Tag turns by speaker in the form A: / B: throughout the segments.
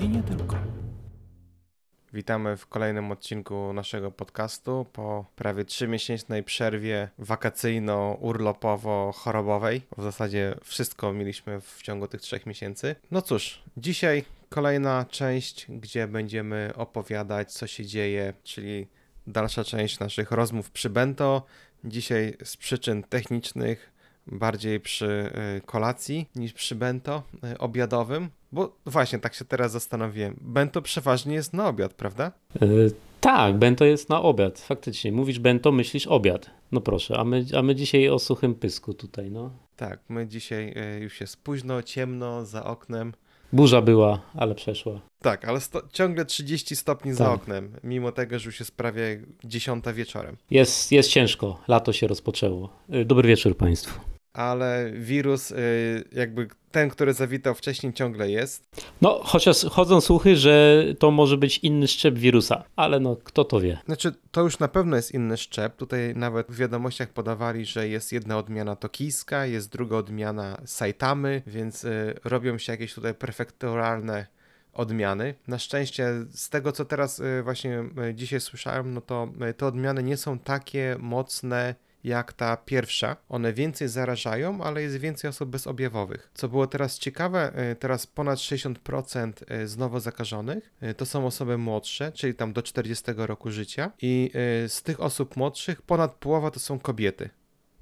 A: I nie tylko.
B: Witamy w kolejnym odcinku naszego podcastu po prawie trzymiesięcznej przerwie wakacyjno-urlopowo-chorobowej. W zasadzie wszystko mieliśmy w ciągu tych trzech miesięcy. No cóż, dzisiaj kolejna część, gdzie będziemy opowiadać, co się dzieje, czyli dalsza część naszych rozmów przy Bento. Dzisiaj z przyczyn technicznych bardziej przy y, kolacji niż przy bento y, obiadowym, bo właśnie tak się teraz zastanowiłem. Bento przeważnie jest na obiad, prawda?
C: Yy, tak, bento jest na obiad, faktycznie. Mówisz bento, myślisz obiad. No proszę, a my, a my dzisiaj o suchym pysku tutaj, no.
B: Tak, my dzisiaj y, już jest późno, ciemno, za oknem.
C: Burza była, ale przeszła.
B: Tak, ale ciągle 30 stopni za
C: Tak.
B: oknem, mimo tego, że już jest prawie 10 wieczorem.
C: Jest, jest ciężko, lato się rozpoczęło. Yy, Dobry wieczór Państwu.
B: Ale wirus, y, jakby ten, który zawitał wcześniej, ciągle jest.
C: No, chociaż chodzą słuchy, że to może być inny szczep wirusa, ale no, kto to wie.
B: Znaczy, to już na pewno jest inny szczep. Tutaj nawet w wiadomościach podawali, że jest jedna odmiana tokijska, jest druga odmiana Saitamy, więc y, robią się jakieś tutaj prefekturalne odmiany. Na szczęście, z tego co teraz y, właśnie dzisiaj słyszałem, no to te odmiany nie są takie mocne jak ta pierwsza. One więcej zarażają, ale jest więcej osób bezobjawowych. Co było teraz ciekawe, y, teraz ponad 60% y, z nowo zakażonych y, to są osoby młodsze, czyli tam do 40 roku życia i z tych osób młodszych ponad połowa to są kobiety.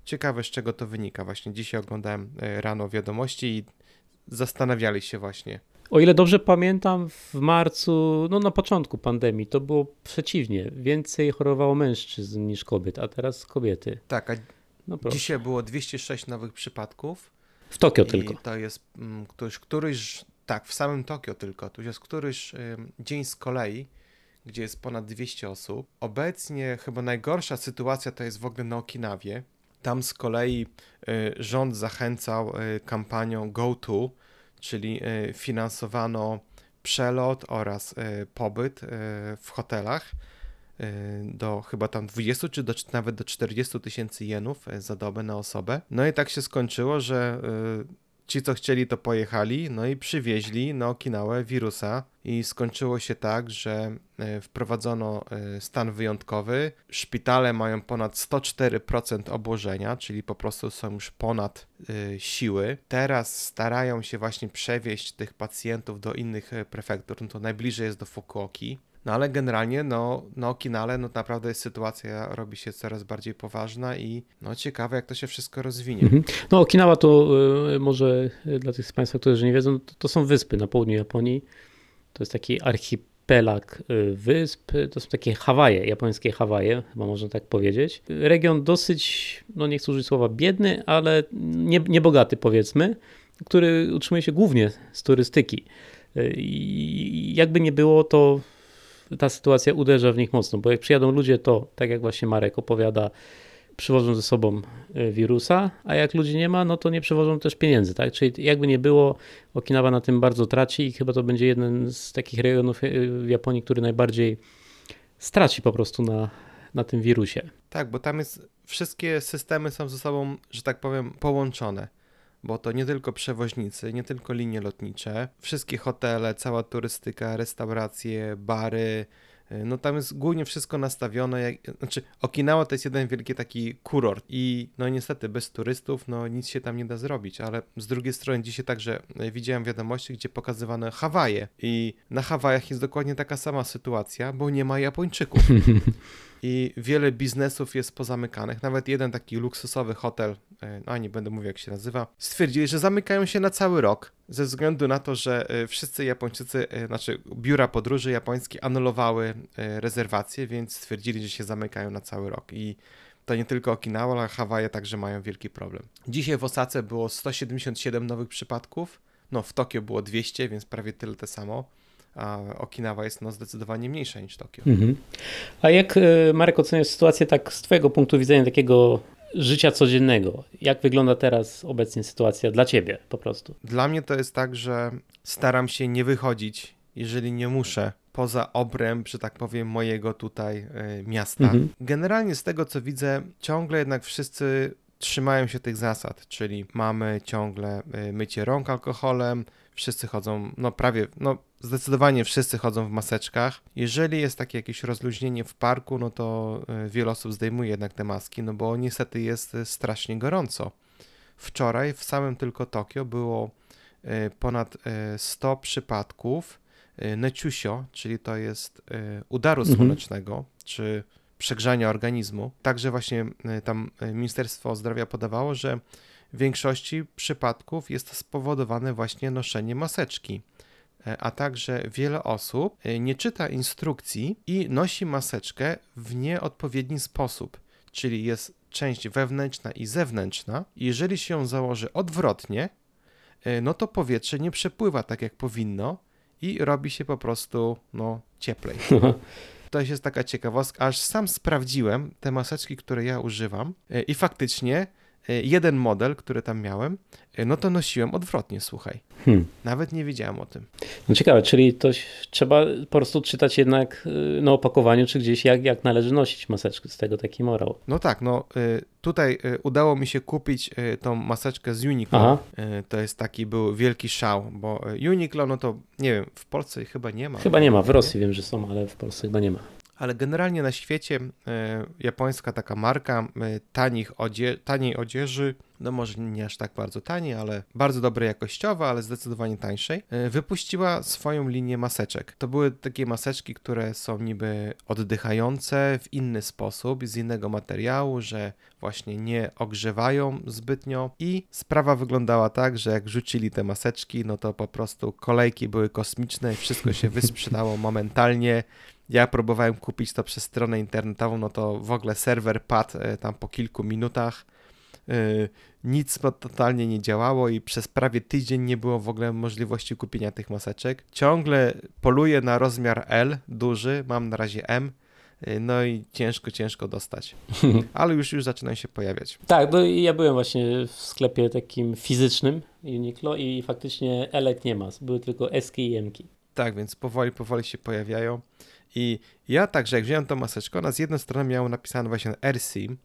B: Ciekawe z czego to wynika. Właśnie dzisiaj oglądałem rano wiadomości i zastanawiali się właśnie.
C: O ile dobrze pamiętam, w marcu, no na początku pandemii, to było przeciwnie. Więcej chorowało mężczyzn niż kobiet, a teraz kobiety.
B: Tak, a
C: No
B: dzisiaj było 206 nowych przypadków.
C: W Tokio tylko.
B: to jest mm, któryś, któryś, tak, w samym Tokio tylko. Tu jest któryś dzień z kolei, gdzie jest ponad 200 osób. Obecnie chyba najgorsza sytuacja to jest w ogóle na Okinawie. Tam z kolei y, rząd zachęcał y, kampanią GoTo, czyli y, finansowano przelot oraz y, pobyt y, w hotelach do chyba tam 20 czy do, nawet do 40 tysięcy jenów za dobę na osobę. No i tak się skończyło, że ci, co chcieli, to pojechali, no i przywieźli na Okinawę wirusa i skończyło się tak, że y, wprowadzono y, stan wyjątkowy. Szpitale mają ponad 104% obłożenia, czyli po prostu są już ponad y, siły. Teraz starają się właśnie przewieźć tych pacjentów do innych prefektur, no to najbliżej jest do Fukuoki. No ale generalnie no, na Okinale no naprawdę sytuacja robi się coraz bardziej poważna i no ciekawe jak to się wszystko rozwinie.
C: Mhm. No Okinawa to y, może y, dla tych z Państwa, którzy nie wiedzą, to, to są wyspy na południu Japonii. To jest taki archipelag y, wysp. To są takie Hawaje, japońskie Hawaje, chyba można tak powiedzieć. Region dosyć, no nie chcę użyć słowa biedny, ale nie, niebogaty powiedzmy, który utrzymuje się głównie z turystyki. Y, I jakby nie było, to ta sytuacja uderza w nich mocno, bo jak przyjadą ludzie, to tak jak właśnie Marek opowiada, przywożą ze sobą y, wirusa, a jak ludzi nie ma, no to nie przywożą też pieniędzy, tak? Czyli jakby nie było, Okinawa na tym bardzo traci i chyba to będzie jeden z takich regionów y, w Japonii, który najbardziej straci po prostu na, na tym wirusie.
B: Tak, bo tam jest, wszystkie systemy są ze sobą, że tak powiem, połączone. Bo to nie tylko przewoźnicy, nie tylko linie lotnicze, wszystkie hotele, cała turystyka, restauracje, bary, y, no tam jest głównie wszystko nastawione, jak, znaczy Okinawa to jest jeden wielki taki kurort i no niestety bez turystów no nic się tam nie da zrobić, ale z drugiej strony dzisiaj także y, widziałem wiadomości, gdzie pokazywano Hawaje i na Hawajach jest dokładnie taka sama sytuacja, bo nie ma Japończyków i wiele biznesów jest pozamykanych. Nawet jeden taki luksusowy hotel, e, no nie będę mówił jak się nazywa, stwierdzili, że zamykają się na cały rok ze względu na to, że e, wszyscy Japończycy, e, znaczy biura podróży japońskie anulowały rezerwacje, więc stwierdzili, że się zamykają na cały rok i to nie tylko Okinawa, ale Hawaje także mają wielki problem. Dzisiaj w Osace było 177 nowych przypadków, no w Tokio było 200, więc prawie tyle te samo, a Okinawa jest no zdecydowanie mniejsza niż Tokio.
C: Mhm. A jak y, Marek oceniasz sytuację tak z Twojego punktu widzenia takiego życia codziennego? Jak wygląda teraz obecnie sytuacja dla Ciebie po prostu?
B: Dla mnie to jest tak, że staram się nie wychodzić, jeżeli nie muszę, poza obręb, że tak powiem, mojego tutaj y, miasta.
C: Mhm.
B: Generalnie z tego co widzę, ciągle jednak wszyscy trzymają się tych zasad, czyli mamy ciągle y, mycie rąk alkoholem, wszyscy chodzą, no prawie, no zdecydowanie wszyscy chodzą w maseczkach. Jeżeli jest takie jakieś rozluźnienie w parku, no to y, wiele osób zdejmuje jednak te maski, no bo niestety jest y, strasznie gorąco. Wczoraj w samym tylko Tokio było ponad y, 100 przypadków neciusio, czyli to jest udaru
C: Mhm.
B: słonecznego, czy przegrzania organizmu. Także właśnie y, tam y, Ministerstwo Zdrowia podawało, że w większości przypadków jest to spowodowane właśnie noszeniem maseczki. E, A także wiele osób e, nie czyta instrukcji i nosi maseczkę w nieodpowiedni sposób, czyli jest część wewnętrzna i zewnętrzna. Jeżeli się ją założy odwrotnie, e, no to powietrze nie przepływa tak jak powinno i robi się po prostu no, cieplej. To jest taka ciekawostka, aż sam sprawdziłem te maseczki, które ja używam e, i faktycznie jeden model, który tam miałem, e, no to nosiłem odwrotnie, słuchaj.
C: Hmm.
B: Nawet nie wiedziałem o tym.
C: No ciekawe, czyli to trzeba po prostu czytać jednak y, na opakowaniu, czy gdzieś jak, jak należy nosić maseczkę, z tego taki morał.
B: No tak, no y, tutaj y, udało mi się kupić y, tą maseczkę z Uniqlo.
C: Aha.
B: Y, To jest taki był wielki szał, bo y, Uniqlo, no to nie wiem, w Polsce chyba nie ma.
C: Chyba nie ma, w Rosji wiem, że są, ale w Polsce chyba nie ma.
B: Ale generalnie na świecie e, japońska taka marka e, tanich odzie- taniej odzieży, no może nie aż tak bardzo taniej, ale bardzo dobrej jakościowa, ale zdecydowanie tańszej, e, wypuściła swoją linię maseczek. To były takie maseczki, które są niby oddychające w inny sposób, z innego materiału, że właśnie nie ogrzewają zbytnio i sprawa wyglądała tak, że jak rzucili te maseczki, no to po prostu kolejki były kosmiczne i wszystko się wysprzedało momentalnie. Ja próbowałem kupić to przez stronę internetową, no to w ogóle serwer padł e, tam po kilku minutach. E, Nic to totalnie nie działało i przez prawie tydzień nie było w ogóle możliwości kupienia tych maseczek. Ciągle poluję na rozmiar L, duży, mam na razie M, e, no i ciężko, ciężko dostać. Ale już, już zaczynają się pojawiać.
C: Tak, bo ja byłem właśnie w sklepie takim fizycznym Uniqlo i faktycznie Elek nie ma, były tylko S i M. -ki.
B: Tak, więc powoli, powoli się pojawiają. I ja także, jak wziąłem tą maseczkę, ona z jednej strony miała napisane właśnie AirSeam,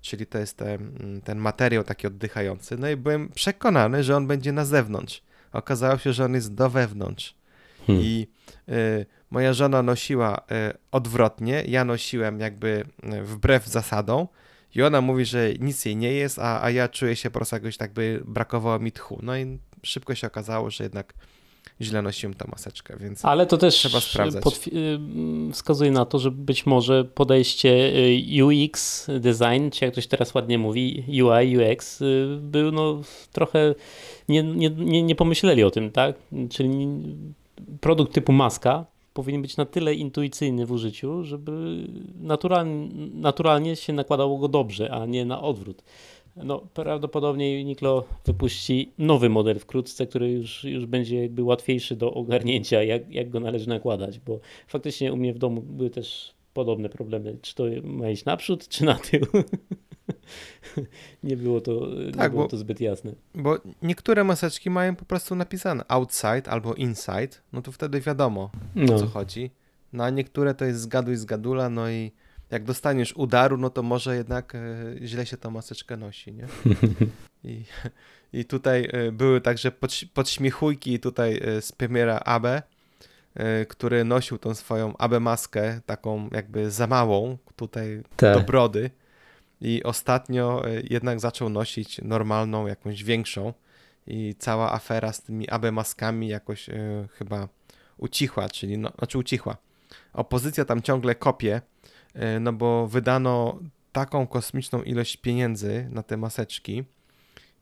B: czyli to jest ten, ten materiał taki oddychający. No i byłem przekonany, że on będzie na zewnątrz. Okazało się, że on jest do wewnątrz.
C: Hmm.
B: I y, moja żona nosiła y, odwrotnie, ja nosiłem jakby y, wbrew zasadom. I ona mówi, że nic jej nie jest, a, a ja czuję się po prostu jakoś tak by brakowało mi tchu. No i szybko się okazało, że jednak źle nosiłem tę maseczkę, więc
C: Ale to też
B: Trzeba sprawdzać.
C: y, wskazuje na to, że być może podejście y, UX, design, czy jak ktoś teraz ładnie mówi, UI, UX, y, był no trochę, nie, nie, nie, nie pomyśleli o tym, tak? Czyli produkt typu maska powinien być na tyle intuicyjny w użyciu, żeby naturalnie, naturalnie się nakładało go dobrze, a nie na odwrót. No, prawdopodobnie Uniqlo wypuści nowy model wkrótce, który już, już będzie jakby łatwiejszy do ogarnięcia, jak, jak go należy nakładać, bo faktycznie u mnie w domu były też podobne problemy, czy to ma iść naprzód, czy na tył. nie było to, nie
B: Tak,
C: było
B: bo-
C: to zbyt jasne.
B: Bo niektóre maseczki mają po prostu napisane outside albo inside, no to wtedy wiadomo o
C: No.
B: co chodzi. No a niektóre to jest zgaduj zgadula, no i jak dostaniesz udaru, no to może jednak e, źle się tą maseczkę nosi, nie? I, i tutaj e, były także podś- podśmiechujki tutaj e, z premiera Abe, który nosił tą swoją Abe maskę, taką jakby za małą, tutaj
C: Tak.
B: do brody. I ostatnio jednak zaczął nosić normalną, jakąś większą. I cała afera z tymi AB maskami jakoś chyba ucichła, czyli no, znaczy ucichła. Opozycja tam ciągle kopie, no bo wydano taką kosmiczną ilość pieniędzy na te maseczki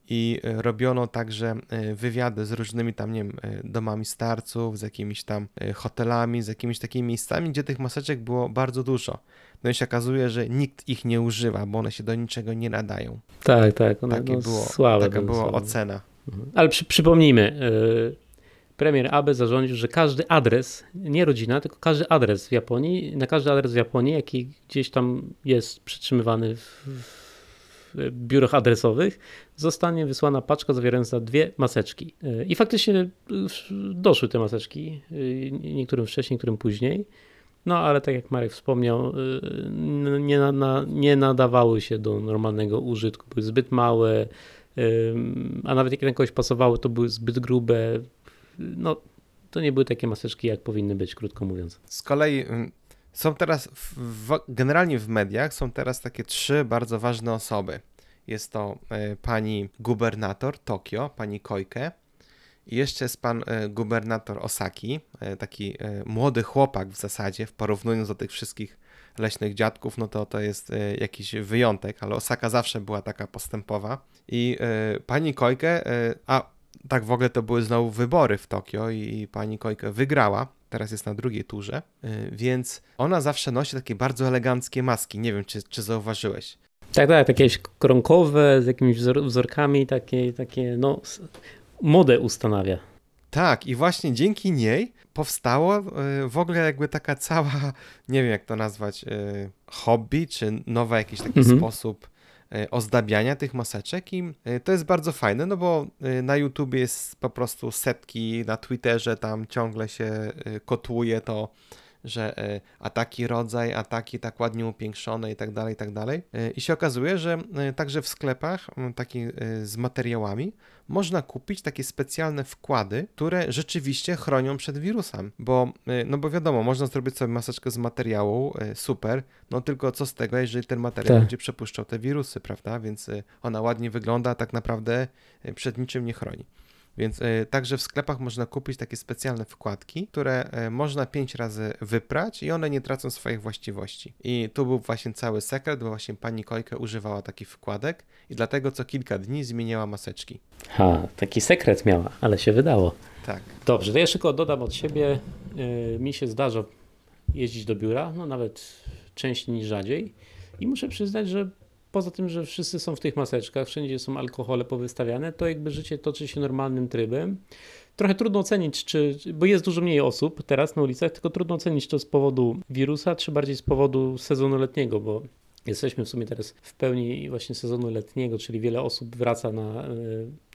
B: i e, robiono także e, wywiady z różnymi tam, nie wiem, e, domami starców, z jakimiś tam e, hotelami, z jakimiś takimi miejscami, gdzie tych maseczek było bardzo dużo. No i się okazuje, że nikt ich nie używa, bo one się do niczego nie nadają.
C: Tak, tak. One,
B: Takie
C: no,
B: było,
C: słabe
B: taka była
C: słabe.
B: ocena.
C: Mhm. Ale przy, przypomnijmy, premier Abe zarządził, że każdy adres, nie rodzina, tylko każdy adres w Japonii, na każdy adres w Japonii, jaki gdzieś tam jest przytrzymywany w, w biurach adresowych, zostanie wysłana paczka zawierająca dwie maseczki. Y, I faktycznie y, doszły te maseczki, y, niektórym wcześniej, niektórym później. No ale tak jak Marek wspomniał, nie, na, nie nadawały się do normalnego użytku, były zbyt małe, a nawet jak na kogoś pasowały, to były zbyt grube. No, to nie były takie maseczki, jak powinny być, krótko mówiąc.
B: Z kolei są teraz, w, generalnie w mediach są teraz takie trzy bardzo ważne osoby. Jest to e, pani gubernator Tokio, pani Koike. I jeszcze jest pan e, gubernator Osaki, e, taki młody chłopak w zasadzie, w porównaniu do tych wszystkich leśnych dziadków, no to to jest jakiś wyjątek, ale Osaka zawsze była taka postępowa. I pani Koike, e, a tak w ogóle to były znowu wybory w Tokio i, pani Koike wygrała, teraz jest na drugiej turze, y, więc ona zawsze nosi takie bardzo eleganckie maski. Nie wiem, czy, czy zauważyłeś.
C: Tak, tak, takie jakieś kronkowe, z jakimiś wzor- wzorkami, takie, takie no, modę ustanawia.
B: Tak, i właśnie dzięki niej powstało y, w ogóle jakby taka cała, nie wiem jak to nazwać, y, hobby, czy nowy jakiś taki
C: Mhm.
B: sposób ozdabiania tych maseczek i y, to jest bardzo fajne, no bo y, na YouTubie jest po prostu setki, na Twitterze tam ciągle się kotłuje to, że y, a taki rodzaj, a taki tak ładnie upiększony i tak dalej, i tak dalej. Y, I się okazuje, że y, także w sklepach takich z materiałami można kupić takie specjalne wkłady, które rzeczywiście chronią przed wirusem, bo, no bo wiadomo, można zrobić sobie maseczkę z materiału, super, no tylko co z tego, jeżeli ten materiał
C: Tak.
B: będzie przepuszczał te wirusy, prawda, więc ona ładnie wygląda, a tak naprawdę przed niczym nie chroni. Więc y, także w sklepach można kupić takie specjalne wkładki, które y, można pięć razy wyprać i one nie tracą swoich właściwości. I tu był właśnie cały sekret, bo właśnie pani Kojkę używała takich wkładek i dlatego co kilka dni zmieniała maseczki.
C: Ha, taki sekret miała, ale się wydało.
B: Tak.
C: Dobrze, to jeszcze tylko dodam od siebie. Yy, Mi się zdarza jeździć do biura, no nawet częściej niż rzadziej. I muszę przyznać, że poza tym, że wszyscy są w tych maseczkach, wszędzie są alkohole powystawiane, to jakby życie toczy się normalnym trybem. Trochę trudno ocenić, czy, bo jest dużo mniej osób teraz na ulicach, tylko trudno ocenić, to z powodu wirusa, czy bardziej z powodu sezonu letniego, bo jesteśmy w sumie teraz w pełni właśnie sezonu letniego, czyli wiele osób wraca na, e,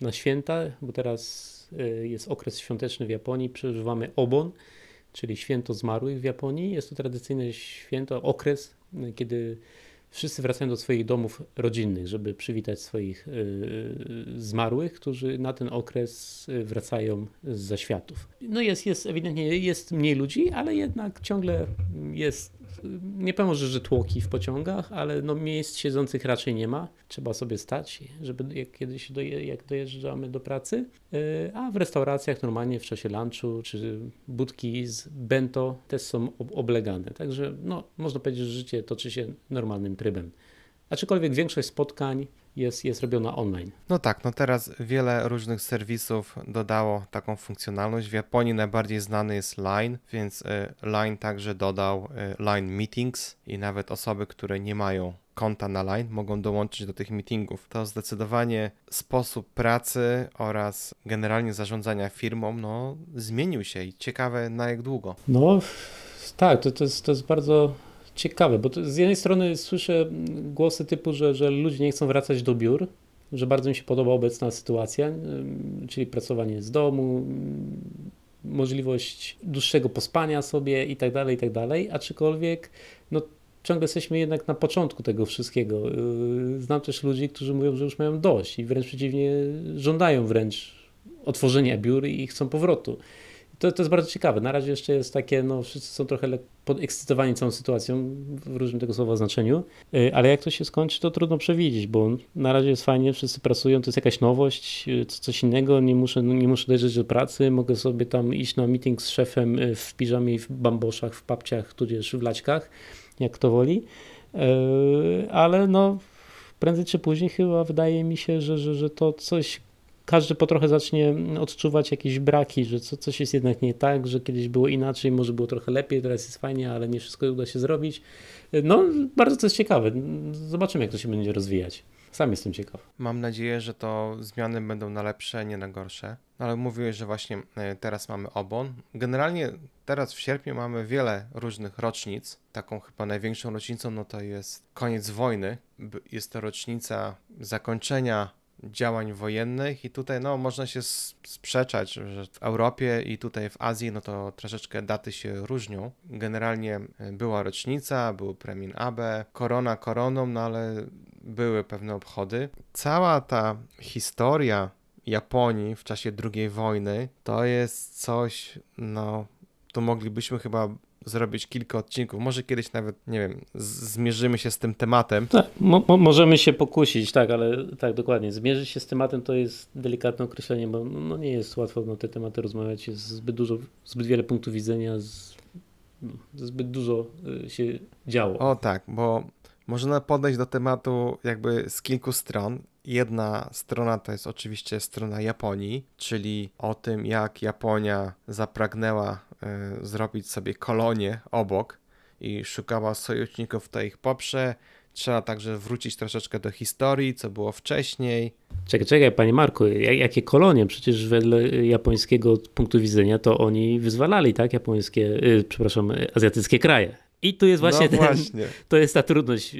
C: na święta, bo teraz e, jest okres świąteczny w Japonii, przeżywamy Obon, czyli święto zmarłych w Japonii. Jest to tradycyjne święto, okres, e, kiedy wszyscy wracają do swoich domów rodzinnych, żeby przywitać swoich e, zmarłych, którzy na ten okres e, wracają z zaświatów. No jest, jest ewidentnie jest mniej ludzi, ale jednak ciągle jest nie powiem, że, że tłoki w pociągach, ale no miejsc siedzących raczej nie ma. Trzeba sobie stać, żeby jak kiedyś doje, jak dojeżdżamy do pracy. Yy, A w restauracjach normalnie w czasie lunchu czy budki z bento też są ob- oblegane. Także no, można powiedzieć, że życie toczy się normalnym trybem. Aczkolwiek większość spotkań jest, jest robiona online.
B: No tak, no teraz wiele różnych serwisów dodało taką funkcjonalność. W Japonii najbardziej znany jest Line, więc y, Line także dodał y, Line Meetings i nawet osoby, które nie mają konta na Line mogą dołączyć do tych meetingów. To zdecydowanie sposób pracy oraz generalnie zarządzania firmą no, zmienił się i ciekawe na jak długo.
C: No tak, to, to, jest, to jest bardzo ciekawe, bo z jednej strony słyszę głosy typu, że, że ludzie nie chcą wracać do biur, że bardzo mi się podoba obecna sytuacja, czyli pracowanie z domu, możliwość dłuższego pospania sobie i tak dalej, i tak dalej, aczkolwiek no, ciągle jesteśmy jednak na początku tego wszystkiego. Yy, Znam też ludzi, którzy mówią, że już mają dość i wręcz przeciwnie, żądają wręcz otworzenia biur i chcą powrotu. To, to jest bardzo ciekawe. Na razie jeszcze jest takie, no wszyscy są trochę podekscytowani całą sytuacją w różnym tego słowa znaczeniu, Yy, ale jak to się skończy, to trudno przewidzieć, bo na razie jest fajnie, wszyscy pracują, to jest jakaś nowość, co- coś innego, nie muszę, nie muszę dojrzeć do pracy, mogę sobie tam iść na meeting z szefem yy, w piżamie, w bamboszach, w papciach, tudzież w laćkach, jak kto woli, ale no prędzej czy później chyba wydaje mi się, że, że, że to coś każdy po trochę zacznie odczuwać jakieś braki, że co, coś jest jednak nie tak, że kiedyś było inaczej, może było trochę lepiej, teraz jest fajnie, ale nie wszystko uda się zrobić. No, bardzo to jest ciekawe. Zobaczymy, jak to się będzie rozwijać. Sam jestem ciekaw.
B: Mam nadzieję, że to zmiany będą na lepsze, nie na gorsze. No, Ale mówiłeś, że właśnie e, teraz mamy obon. Generalnie teraz w sierpniu mamy wiele różnych rocznic. Taką chyba największą rocznicą no to jest koniec wojny. Jest to rocznica zakończenia działań wojennych i tutaj no można się sprzeczać, że w Europie i tutaj w Azji no to troszeczkę daty się różnią. Generalnie y, była rocznica, był Premin Abe, korona koroną, no ale były pewne obchody. Cała ta historia Japonii w czasie II wojny to jest coś, no to moglibyśmy chyba zrobić kilka odcinków. Może kiedyś nawet, nie wiem, zmierzymy się z tym tematem.
C: Tak, mo, mo, możemy się pokusić, tak, ale tak, dokładnie. Zmierzyć się z tematem to jest delikatne określenie, bo no, no nie jest łatwo na te tematy rozmawiać. Jest zbyt dużo, zbyt wiele punktów widzenia, z, zbyt dużo y, się działo.
B: O tak, bo można podejść do tematu jakby z kilku stron. Jedna strona to jest oczywiście strona Japonii, czyli o tym, jak Japonia zapragnęła e, zrobić sobie kolonię obok i szukała sojuszników, to ich poprze. Trzeba także wrócić troszeczkę do historii, co było wcześniej.
C: Czekaj, czekaj, panie Marku, jak, jakie kolonie? Przecież wedle japońskiego punktu widzenia to oni wyzwalali, tak, japońskie, y, przepraszam, y, azjatyckie kraje. I tu jest właśnie
B: no
C: ten,
B: właśnie.
C: to jest ta trudność,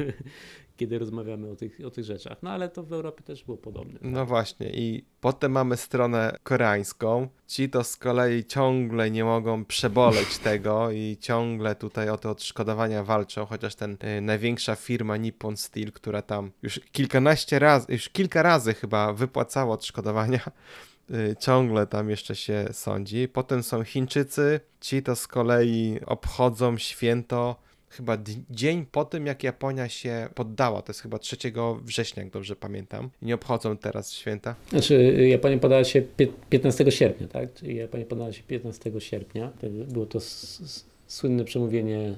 C: kiedy rozmawiamy o tych, o tych rzeczach. No ale to w Europie też było podobne.
B: No właśnie, i potem mamy stronę koreańską. Ci to z kolei ciągle nie mogą przeboleć tego i ciągle tutaj o te odszkodowania walczą, chociaż ten y, największa firma Nippon Steel, która tam już kilkanaście razy, już kilka razy chyba wypłacała odszkodowania, ciągle tam jeszcze się sądzi. Potem są Chińczycy, ci to z kolei obchodzą święto chyba dzień po tym, jak Japonia się poddała. To jest chyba 3 września, jak dobrze pamiętam. Nie obchodzą teraz święta.
C: Znaczy, y, Japonia podała się pie- 15 sierpnia, tak? Czyli Japonia podała się 15 sierpnia. Było to słynne przemówienie y,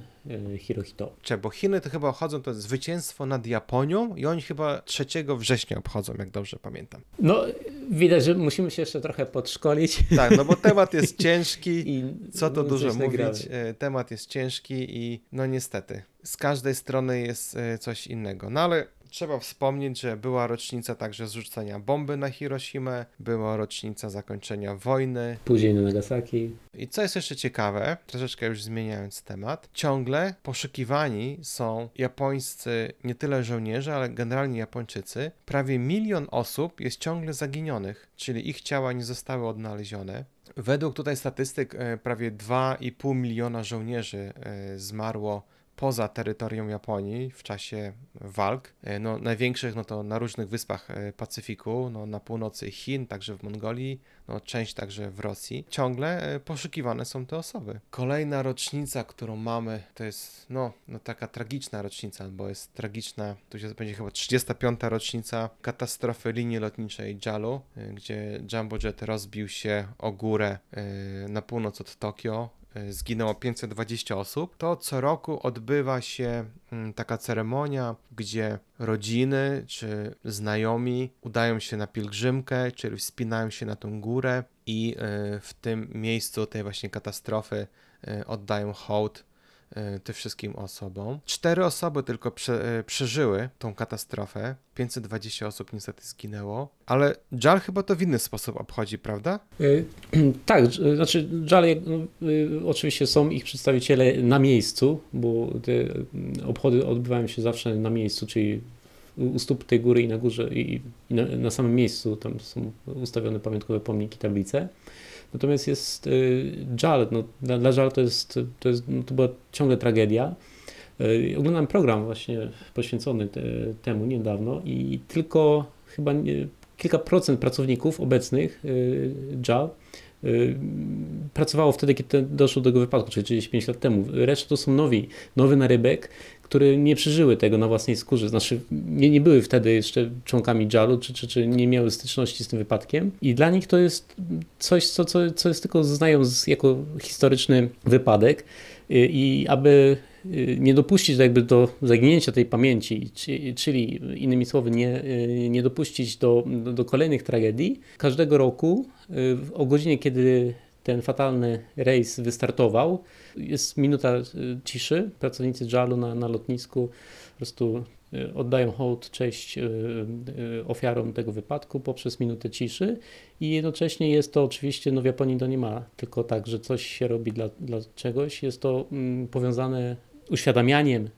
C: Hirohito.
B: Cze, bo Chiny to chyba obchodzą to zwycięstwo nad Japonią i oni chyba 3 września obchodzą, jak dobrze pamiętam.
C: No, widać, że musimy się jeszcze trochę podszkolić.
B: Tak, no bo temat jest ciężki.
C: I
B: Co tu
C: no,
B: dużo
C: coś nagramy.
B: mówić, e, temat jest ciężki i no niestety, z każdej strony jest e, coś innego. No ale trzeba wspomnieć, że była rocznica także zrzucenia bomby na Hiroshimę, była rocznica zakończenia wojny.
C: Później na Nagasaki.
B: I co jest jeszcze ciekawe, troszeczkę już zmieniając temat, ciągle poszukiwani są japońscy, nie tyle żołnierze, ale generalnie Japończycy. Prawie milion osób jest ciągle zaginionych, czyli ich ciała nie zostały odnalezione. Według tutaj statystyk e, prawie 2,5 miliona żołnierzy e, zmarło poza terytorium Japonii w czasie walk. E, No, największych no to na różnych wyspach e, Pacyfiku, no, na północy Chin, także w Mongolii, no, część także w Rosji. Ciągle e, poszukiwane są te osoby. Kolejna rocznica, którą mamy, to jest no, no taka tragiczna rocznica, bo jest tragiczna, tu się będzie chyba 35. rocznica katastrofy linii lotniczej JAL-u, gdzie Jumbo Jet rozbił się o górę na północ od Tokio. E, Zginęło 520 osób. To co roku odbywa się mm, taka ceremonia, gdzie rodziny czy znajomi udają się na pielgrzymkę, czyli wspinają się na tą górę i e, w tym miejscu tej właśnie katastrofy e, oddają hołd tym wszystkim osobom. Cztery osoby tylko prze, e, przeżyły tą katastrofę. 520 osób niestety zginęło. Ale JAL chyba to w inny sposób obchodzi, prawda?
C: Y, Tak, znaczy żale, y, oczywiście są ich przedstawiciele na miejscu, bo te y, obchody odbywają się zawsze na miejscu, czyli u stóp tej góry i na górze i na, na samym miejscu tam są ustawione pamiątkowe pomniki, tablice. Natomiast jest y, żal, no, dla, dla żal to jest, to jest, no, to była ciągle tragedia. Y, Oglądałem program właśnie poświęcony te, temu niedawno i tylko chyba nie, kilka procent pracowników obecnych y, JAL y, pracowało wtedy, kiedy doszło do tego wypadku, czyli 35 lat temu. Reszta to są nowi, nowy narybek, które nie przeżyły tego na własnej skórze. Znaczy, nie, nie były wtedy jeszcze członkami JAL-u, czy, czy, czy nie miały styczności z tym wypadkiem. I dla nich to jest coś, co, co, co jest tylko znają z, jako historyczny wypadek. Y, I aby y, nie dopuścić jakby do zaginięcia tej pamięci, czy- czyli innymi słowy nie, y, nie dopuścić do, do, kolejnych tragedii, każdego roku o godzinie, kiedy ten fatalny rejs wystartował, jest minuta y, ciszy. Pracownicy JAL-u na, na lotnisku po prostu y, oddają hołd, cześć y, ofiarom tego wypadku poprzez minutę ciszy. I jednocześnie jest to oczywiście, no w Japonii to nie ma tylko tak, że coś się robi dla, dla czegoś, jest to mm, powiązane uświadamianiem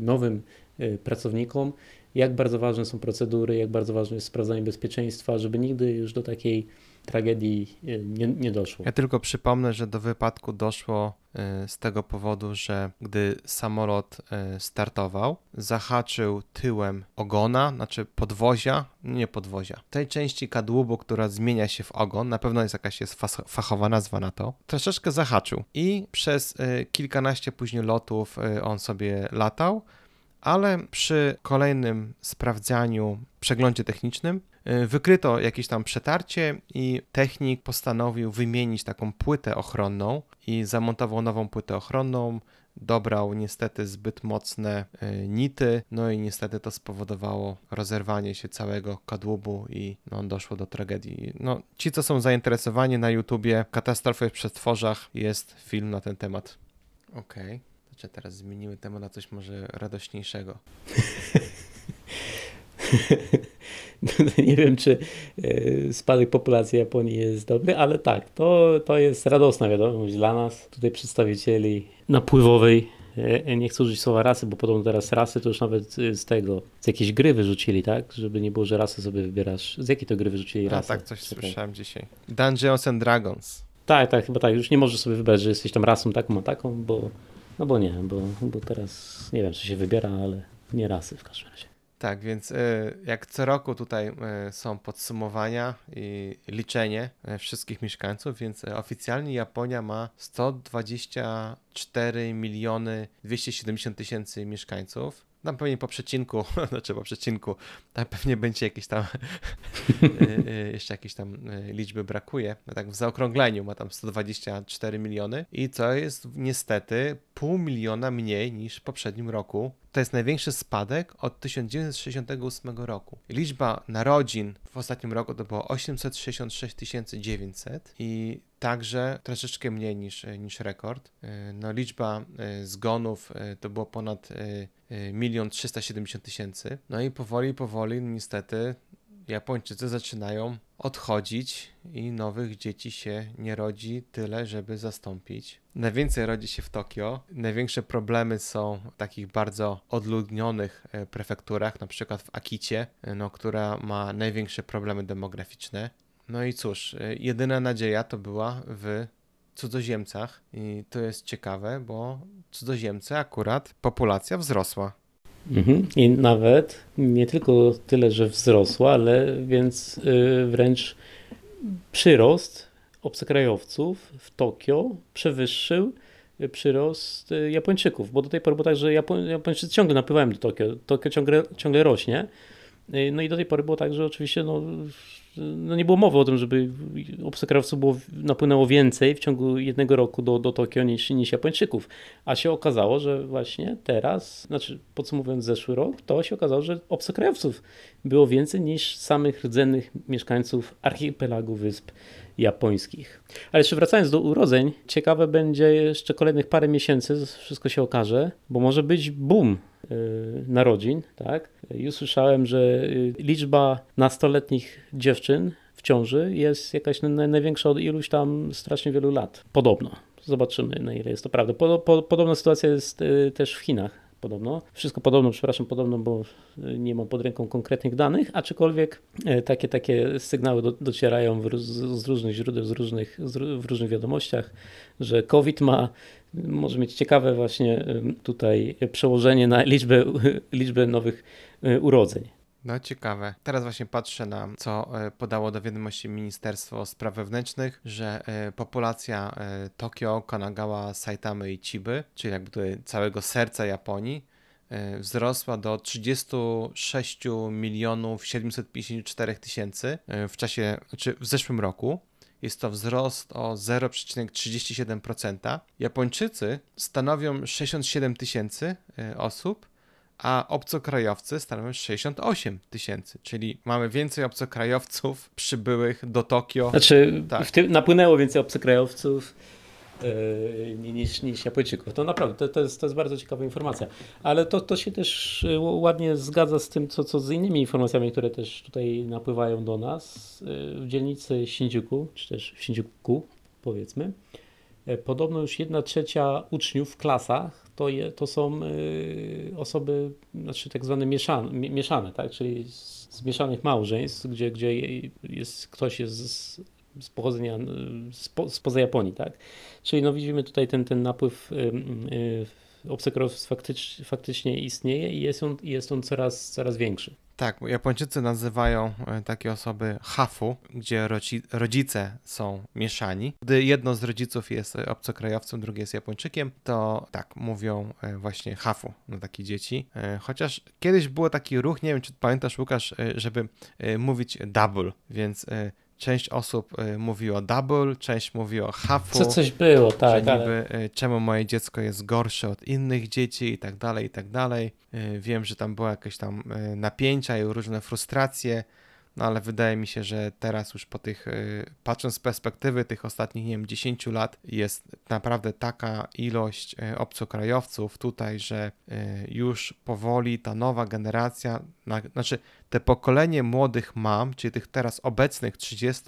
C: nowym pracownikom, jak bardzo ważne są procedury, jak bardzo ważne jest sprawdzanie bezpieczeństwa, żeby nigdy już do takiej tragedii e, nie, nie doszło.
B: Ja tylko przypomnę, że do wypadku doszło y, z tego powodu, że gdy samolot y, startował, zahaczył tyłem ogona, znaczy podwozia, nie podwozia, tej części kadłubu, która zmienia się w ogon, na pewno jest jakaś jest fachowa nazwa na to, troszeczkę zahaczył i przez y, kilkanaście później lotów y, on sobie latał, ale przy kolejnym sprawdzaniu, przeglądzie technicznym y, wykryto jakieś tam przetarcie i technik postanowił wymienić taką płytę ochronną i zamontował nową płytę ochronną. Dobrał niestety zbyt mocne y, nity, no i niestety to spowodowało rozerwanie się całego kadłubu i no, doszło do tragedii. No, ci, co są zainteresowani na YouTubie Katastrofy w przetworzach, jest film na ten temat. Okej. Czy teraz zmienimy temat na coś może radośniejszego?
C: Nie wiem, czy e, spadek populacji Japonii jest dobry, ale tak, to, to jest radosna wiadomość dla nas, tutaj przedstawicieli napływowej. e, Nie chcę użyć słowa rasy, bo podobno teraz rasy to już nawet z tego, z jakiejś gry wyrzucili, tak? Żeby nie było, że rasy sobie wybierasz. Z jakiej to gry wyrzucili
B: A
C: rasy?
B: tak, coś
C: Czekaj.
B: słyszałem dzisiaj. Dungeons and Dragons.
C: Tak, tak, chyba tak. Już nie możesz sobie wybrać, że jesteś tam rasą taką, a taką, bo no bo nie, bo, bo teraz nie wiem, czy się wybiera, ale nie rasy w każdym razie.
B: Tak, więc y, jak co roku tutaj y, są podsumowania i liczenie y, wszystkich mieszkańców, więc oficjalnie Japonia ma 124 miliony 270 tysięcy mieszkańców. Tam pewnie po przecinku, znaczy po przecinku, tam pewnie będzie jakieś tam y, y, jeszcze jakieś tam y, liczby brakuje. No tak w zaokrągleniu ma tam 124 miliony i to jest niestety pół miliona mniej niż w poprzednim roku. To jest największy spadek od 1968 roku. Liczba narodzin w ostatnim roku to było 866 900 i także troszeczkę mniej niż, niż rekord. No, liczba zgonów to było ponad milion 370 tysięcy. No i powoli, powoli niestety Japończycy zaczynają odchodzić i nowych dzieci się nie rodzi tyle, żeby zastąpić. Najwięcej rodzi się w Tokio. Największe problemy są w takich bardzo odludnionych e, prefekturach, na przykład w Akicie, e, no, która ma największe problemy demograficzne. No i cóż, e, jedyna nadzieja to była w cudzoziemcach i to jest ciekawe, bo cudzoziemcy akurat populacja wzrosła.
C: Mhm. I nawet nie tylko tyle, że wzrosła, ale więc y, wręcz przyrost obcokrajowców w Tokio przewyższył przyrost y, Japończyków, bo do tej pory było tak, że Japo Japończycy ciągle napływają do Tokio, Tokio ciągle, ciągle rośnie. Y, No i do tej pory było tak, że oczywiście no, no nie było mowy o tym, żeby obcokrajowców było, napłynęło więcej w ciągu jednego roku do, do Tokio niż, niż Japończyków. A się okazało, że właśnie teraz, znaczy podsumowując zeszły rok, to się okazało, że obcokrajowców było więcej niż samych rdzennych mieszkańców archipelagu wysp japońskich. Ale jeszcze wracając do urodzeń, ciekawe będzie jeszcze kolejnych parę miesięcy, wszystko się okaże, bo może być boom y, narodzin, tak? Już słyszałem, że y, liczba nastoletnich dziewczyn w ciąży jest jakaś na- największa od iluś tam strasznie wielu lat. Podobno. Zobaczymy, na ile jest to prawda. Podo- po- podobna sytuacja jest y, też w Chinach. Podobno. Wszystko podobno, przepraszam, podobno, bo y, nie mam pod ręką konkretnych danych, aczkolwiek y, takie, takie sygnały do, docierają w, z różnych źródeł, z różnych, z, w różnych wiadomościach, że COVID ma, może mieć ciekawe właśnie y, tutaj przełożenie na liczbę, liczbę nowych urodzeń.
B: No ciekawe. Teraz właśnie patrzę na co e, podało do wiadomości Ministerstwo Spraw Wewnętrznych, że e, populacja e, Tokio, Kanagawa, Saitamy i Chiby, czyli jakby całego serca Japonii, wzrosła do 36 milionów 754 tysięcy w czasie, znaczy w zeszłym roku. Jest to wzrost o 0,37%. Japończycy stanowią 67 tysięcy osób, a obcokrajowcy stanowią 68 tysięcy, czyli mamy więcej obcokrajowców przybyłych do Tokio.
C: Znaczy,
B: Tak.
C: w tym napłynęło więcej obcokrajowców yy, niż, niż Japończyków. To naprawdę, to, to, jest, to jest bardzo ciekawa informacja. Ale to, to się też yy, ładnie zgadza z tym, co, co z innymi informacjami, które też tutaj napływają do nas. Yy, W dzielnicy Shinjuku, czy też w Shinjuku, powiedzmy, e, podobno już jedna trzecia uczniów w klasach to, je, to są y, osoby, znaczy tak zwane mieszane, mi- mieszane tak? czyli z, mieszanych małżeństw, gdzie, gdzie jest, ktoś jest z, z pochodzenia, spo, spoza Japonii, tak? Czyli no widzimy tutaj ten, ten napływ y, y, obcokrajowców faktycz, faktycznie istnieje i jest on, jest on coraz, coraz większy.
B: Tak, Japończycy nazywają e, takie osoby hafu, gdzie rodzi, rodzice są mieszani. Gdy jedno z rodziców jest obcokrajowcem, drugie jest Japończykiem, to tak, mówią e, właśnie hafu na takie dzieci. E, Chociaż kiedyś było taki ruch, nie wiem czy pamiętasz Łukasz, żeby mówić double, więc część osób e, mówiło double, część mówiło hafu.
C: Co, coś było, tak,
B: że
C: ale
B: niby y, czemu moje dziecko jest gorsze od innych dzieci i tak dalej, i tak dalej. Y, Wiem, że tam były jakieś tam y, napięcia i różne frustracje, no ale wydaje mi się, że teraz już po tych, y, patrząc z perspektywy tych ostatnich, nie wiem, 10 lat, jest naprawdę taka ilość y, obcokrajowców tutaj, że y, już powoli ta nowa generacja, na, znaczy te pokolenie młodych mam, czyli tych teraz obecnych 30,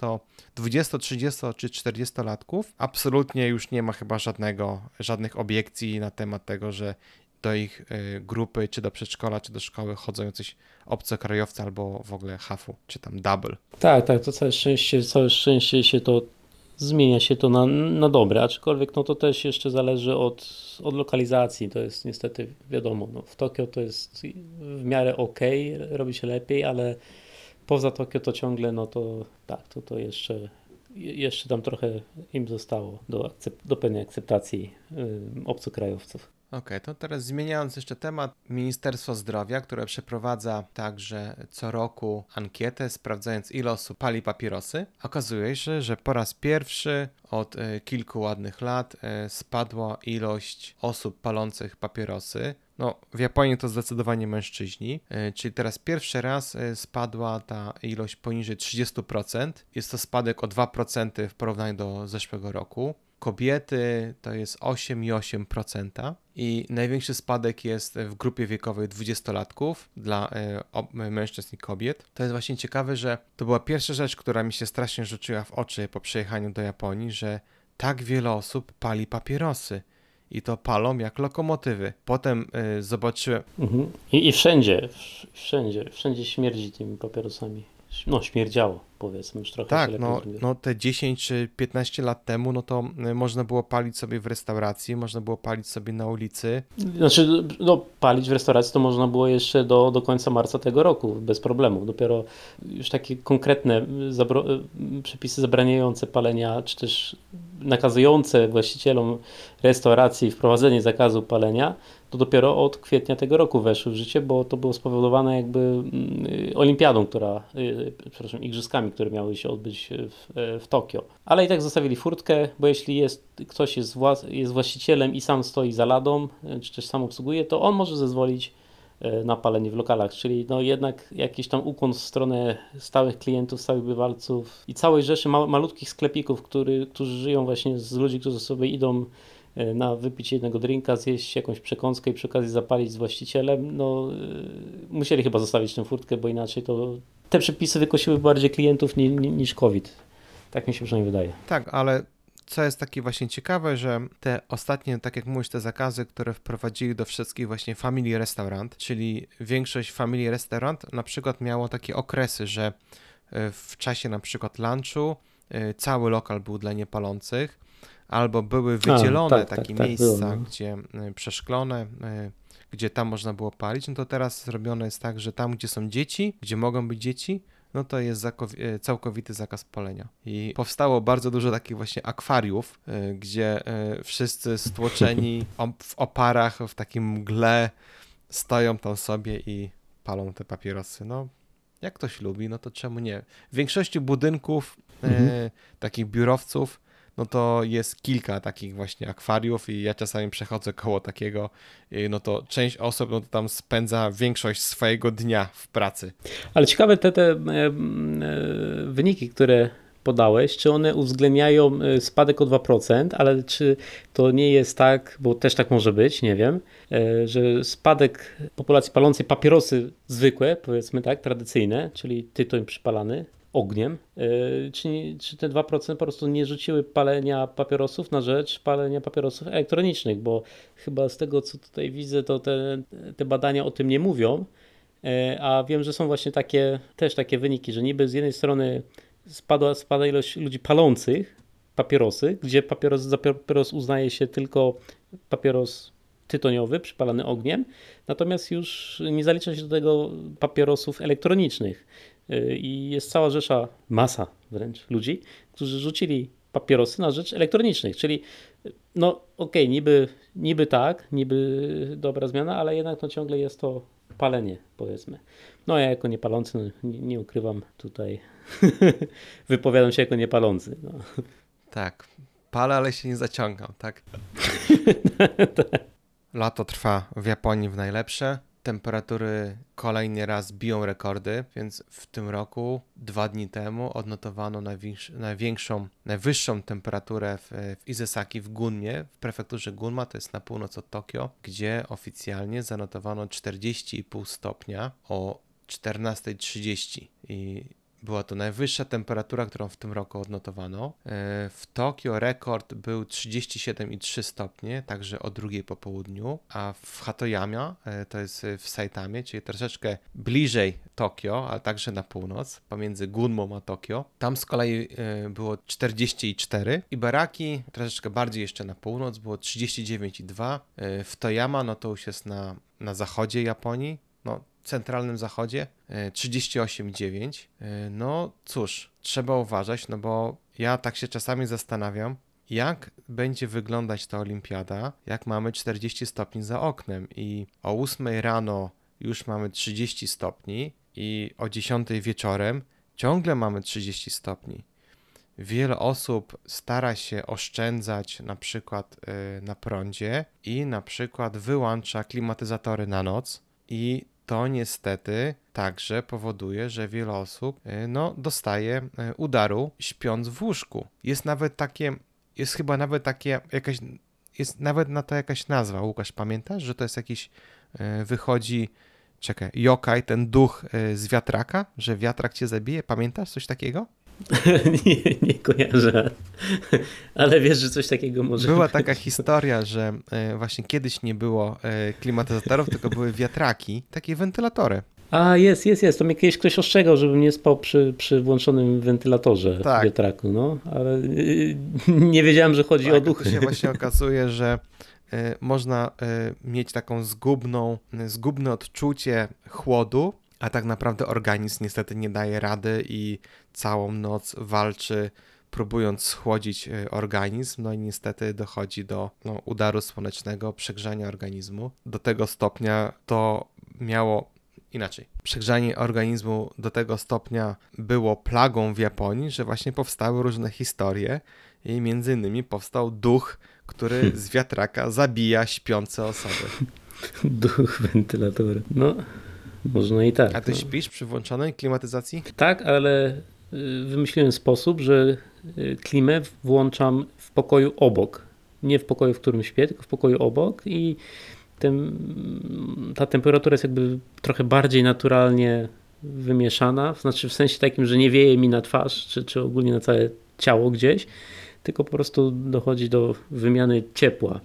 B: 20, 30 czy 40 latków, absolutnie już nie ma chyba żadnego, żadnych obiekcji na temat tego, że do ich y, grupy, czy do przedszkola, czy do szkoły chodzą jacyś obcokrajowcy albo w ogóle hafu, czy tam double.
C: tak, tak, to całe szczęście, całe szczęście się to zmienia się to na, na dobre, aczkolwiek no to też jeszcze zależy od, od lokalizacji, to jest niestety wiadomo, no, w Tokio to jest w miarę ok, robi się lepiej, ale poza Tokio to ciągle, no to tak, to, to jeszcze, jeszcze tam trochę im zostało do, akcep- do pewnej akceptacji obcokrajowców.
B: Okej, to teraz zmieniając jeszcze temat, Ministerstwo Zdrowia, które przeprowadza także co roku ankietę, sprawdzając ile osób pali papierosy, okazuje się, że po raz pierwszy od e, kilku ładnych lat e, spadła ilość osób palących papierosy. No, w Japonii to zdecydowanie mężczyźni, e, czyli teraz pierwszy raz spadła ta ilość poniżej 30%. Jest to spadek o 2% w porównaniu do zeszłego roku. Kobiety to jest 8,8% i największy spadek jest w grupie wiekowej 20-latków dla e, mężczyzn i kobiet. To jest właśnie ciekawe, że to była pierwsza rzecz, która mi się strasznie rzuciła w oczy po przyjechaniu do Japonii, że tak wiele osób pali papierosy i to palą jak lokomotywy. Potem e, zobaczyłem,
C: Mhm. I, I wszędzie, wszędzie, wszędzie śmierdzi tymi papierosami. No, śmierdziało, powiedzmy, już trochę
B: Tak, no, no te 10 czy 15 lat temu, no to y, można było palić sobie w restauracji, można było palić sobie na ulicy.
C: Znaczy, no, palić w restauracji to można było jeszcze do, do końca marca tego roku, bez problemu. Dopiero już takie konkretne zabro- przepisy zabraniające palenia, czy też nakazujące właścicielom restauracji wprowadzenie zakazu palenia, to dopiero od kwietnia tego roku weszły w życie, bo to było spowodowane jakby mm, y, olimpiadą, która, y, przepraszam, igrzyskami, które miały się odbyć w, w Tokio. Ale i tak zostawili furtkę, bo jeśli jest, ktoś jest, wła- jest właścicielem i sam stoi za ladą, y, czy też sam obsługuje, to on może zezwolić na palenie w lokalach, czyli no jednak jakiś tam ukłon w stronę stałych klientów, stałych bywalców i całej rzeszy ma- malutkich sklepików, który, którzy żyją właśnie z ludzi, którzy sobie idą na wypić jednego drinka, zjeść jakąś przekąskę i przy okazji zapalić z właścicielem, no y, musieli chyba zostawić tę furtkę, bo inaczej to te przepisy wykosiły bardziej klientów ni, ni, niż COVID. Tak mi się przynajmniej wydaje.
B: Tak, ale co jest takie właśnie ciekawe, że te ostatnie, tak jak mówisz, te zakazy, które wprowadzili do wszystkich właśnie family restaurant, czyli większość family restaurant na przykład miało takie okresy, że y, w czasie na przykład lunchu cały lokal był dla niepalących, albo były wydzielone
C: tak, tak,
B: takie
C: tak,
B: miejsca,
C: było, no.
B: gdzie y, przeszklone, y, gdzie tam można było palić, no to teraz zrobione jest tak, że tam, gdzie są dzieci, gdzie mogą być dzieci, no to jest e, całkowity zakaz palenia. I powstało bardzo dużo takich właśnie akwariów, gdzie wszyscy stłoczeni w oparach, w takim mgle stoją tam sobie i palą te papierosy. No, jak ktoś lubi, no to czemu nie? W większości budynków, e,
C: Mhm.
B: takich biurowców, no to jest kilka takich właśnie akwariów i ja czasami przechodzę koło takiego, i no to część osób no to tam spędza większość swojego dnia w pracy.
C: Ale ciekawe te, te e, e, wyniki, które podałeś, czy one uwzględniają e, spadek o 2%, ale czy to nie jest tak, bo też tak może być, nie wiem, że spadek populacji palącej papierosy zwykłe, powiedzmy tak, tradycyjne, czyli tytoń przypalany, ogniem, yy, czy, czy te 2% po prostu nie rzuciły palenia papierosów na rzecz palenia papierosów elektronicznych, bo chyba z tego co tutaj widzę, to te, te badania o tym nie mówią, yy, a wiem, że są właśnie takie też takie wyniki, że niby z jednej strony spadła, spada ilość ludzi palących papierosy, gdzie papieros, za papieros uznaje się tylko papieros tytoniowy przypalany ogniem, natomiast już nie zalicza się do tego papierosów elektronicznych. Yy, I jest cała rzesza, masa wręcz ludzi, którzy rzucili papierosy na rzecz elektronicznych, czyli no okej, niby, niby tak, niby dobra zmiana, ale jednak no ciągle jest to palenie, powiedzmy. No ja jako niepalący, no, nie, nie ukrywam tutaj, wypowiadam się jako niepalący. No.
B: Tak, palę, ale się nie zaciągam, tak? Lato trwa w Japonii w najlepsze. Temperatury kolejny raz biją rekordy, więc w tym roku, dwa dni temu, odnotowano największ, największą, najwyższą temperaturę w, w Izesaki w Gunmie, w prefekturze Gunma, to jest na północ od Tokio, gdzie oficjalnie zanotowano 40,5 stopnia o 14.30 i była to najwyższa temperatura, którą w tym roku odnotowano. E, W Tokio rekord był 37,3 stopnie, także o drugiej po południu, a w Hatoyama, e, to jest w Saitamie, czyli troszeczkę bliżej Tokio, ale także na północ, pomiędzy Gunmą a Tokio, tam z kolei e, było 44. Ibaraki, troszeczkę bardziej jeszcze na północ, było 39,2. E, W Toyama, no to już jest na, na zachodzie Japonii, no centralnym zachodzie e, 38,9. E, No cóż, trzeba uważać, no bo ja tak się czasami zastanawiam, jak będzie wyglądać ta olimpiada, jak mamy 40 stopni za oknem i o 8 rano już mamy 30 stopni i o 10 wieczorem ciągle mamy 30 stopni. Wiele osób stara się oszczędzać na przykład e, na prądzie i na przykład wyłącza klimatyzatory na noc i to niestety także powoduje, że wiele osób e, no, dostaje e, udaru śpiąc w łóżku. Jest nawet takie, jest chyba nawet takie jakaś, jest nawet na to jakaś nazwa. Łukasz, pamiętasz, że to jest jakiś, e, wychodzi, czekaj, yokai, ten duch z wiatraka, że wiatrak cię zabije, pamiętasz coś takiego?
C: nie, nie kojarzę, ale wiesz, że coś takiego może
B: Była
C: być.
B: taka historia, że e, właśnie kiedyś nie było e, klimatyzatorów, tylko były wiatraki, takie wentylatory.
C: A, jest, jest, jest. To mnie kiedyś ktoś ostrzegał, żebym nie spał przy, przy włączonym wentylatorze
B: Tak.
C: wiatraku, no, ale yy, nie wiedziałem, że chodzi o
B: Tak,
C: duchy.
B: To się właśnie okazuje, że e, można e, mieć taką zgubną, zgubne odczucie chłodu, a tak naprawdę organizm niestety nie daje rady i całą noc walczy, próbując schłodzić e, organizm, no i niestety dochodzi do no, udaru słonecznego, przegrzania organizmu. Do tego stopnia to miało inaczej. Przegrzanie organizmu do tego stopnia było plagą w Japonii, że właśnie powstały różne historie i między innymi powstał duch, który z wiatraka zabija śpiące osoby.
C: Duch wentylatora. No, można i tak.
B: A ty
C: no.
B: śpisz przy włączonej klimatyzacji?
C: Tak, ale y, wymyśliłem sposób, że y, klimę włączam w pokoju obok. Nie w pokoju, w którym śpię, tylko w pokoju obok i tem, ta temperatura jest jakby trochę bardziej naturalnie wymieszana, znaczy w sensie takim, że nie wieje mi na twarz, czy, czy ogólnie na całe ciało gdzieś, tylko po prostu dochodzi do wymiany ciepła.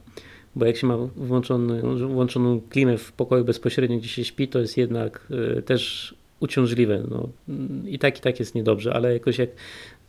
C: Bo jak się ma włączony, włączoną klimę w pokoju bezpośrednio, gdzie się śpi, to jest jednak y, też uciążliwe. No, I tak, i tak jest niedobrze, ale jakoś jak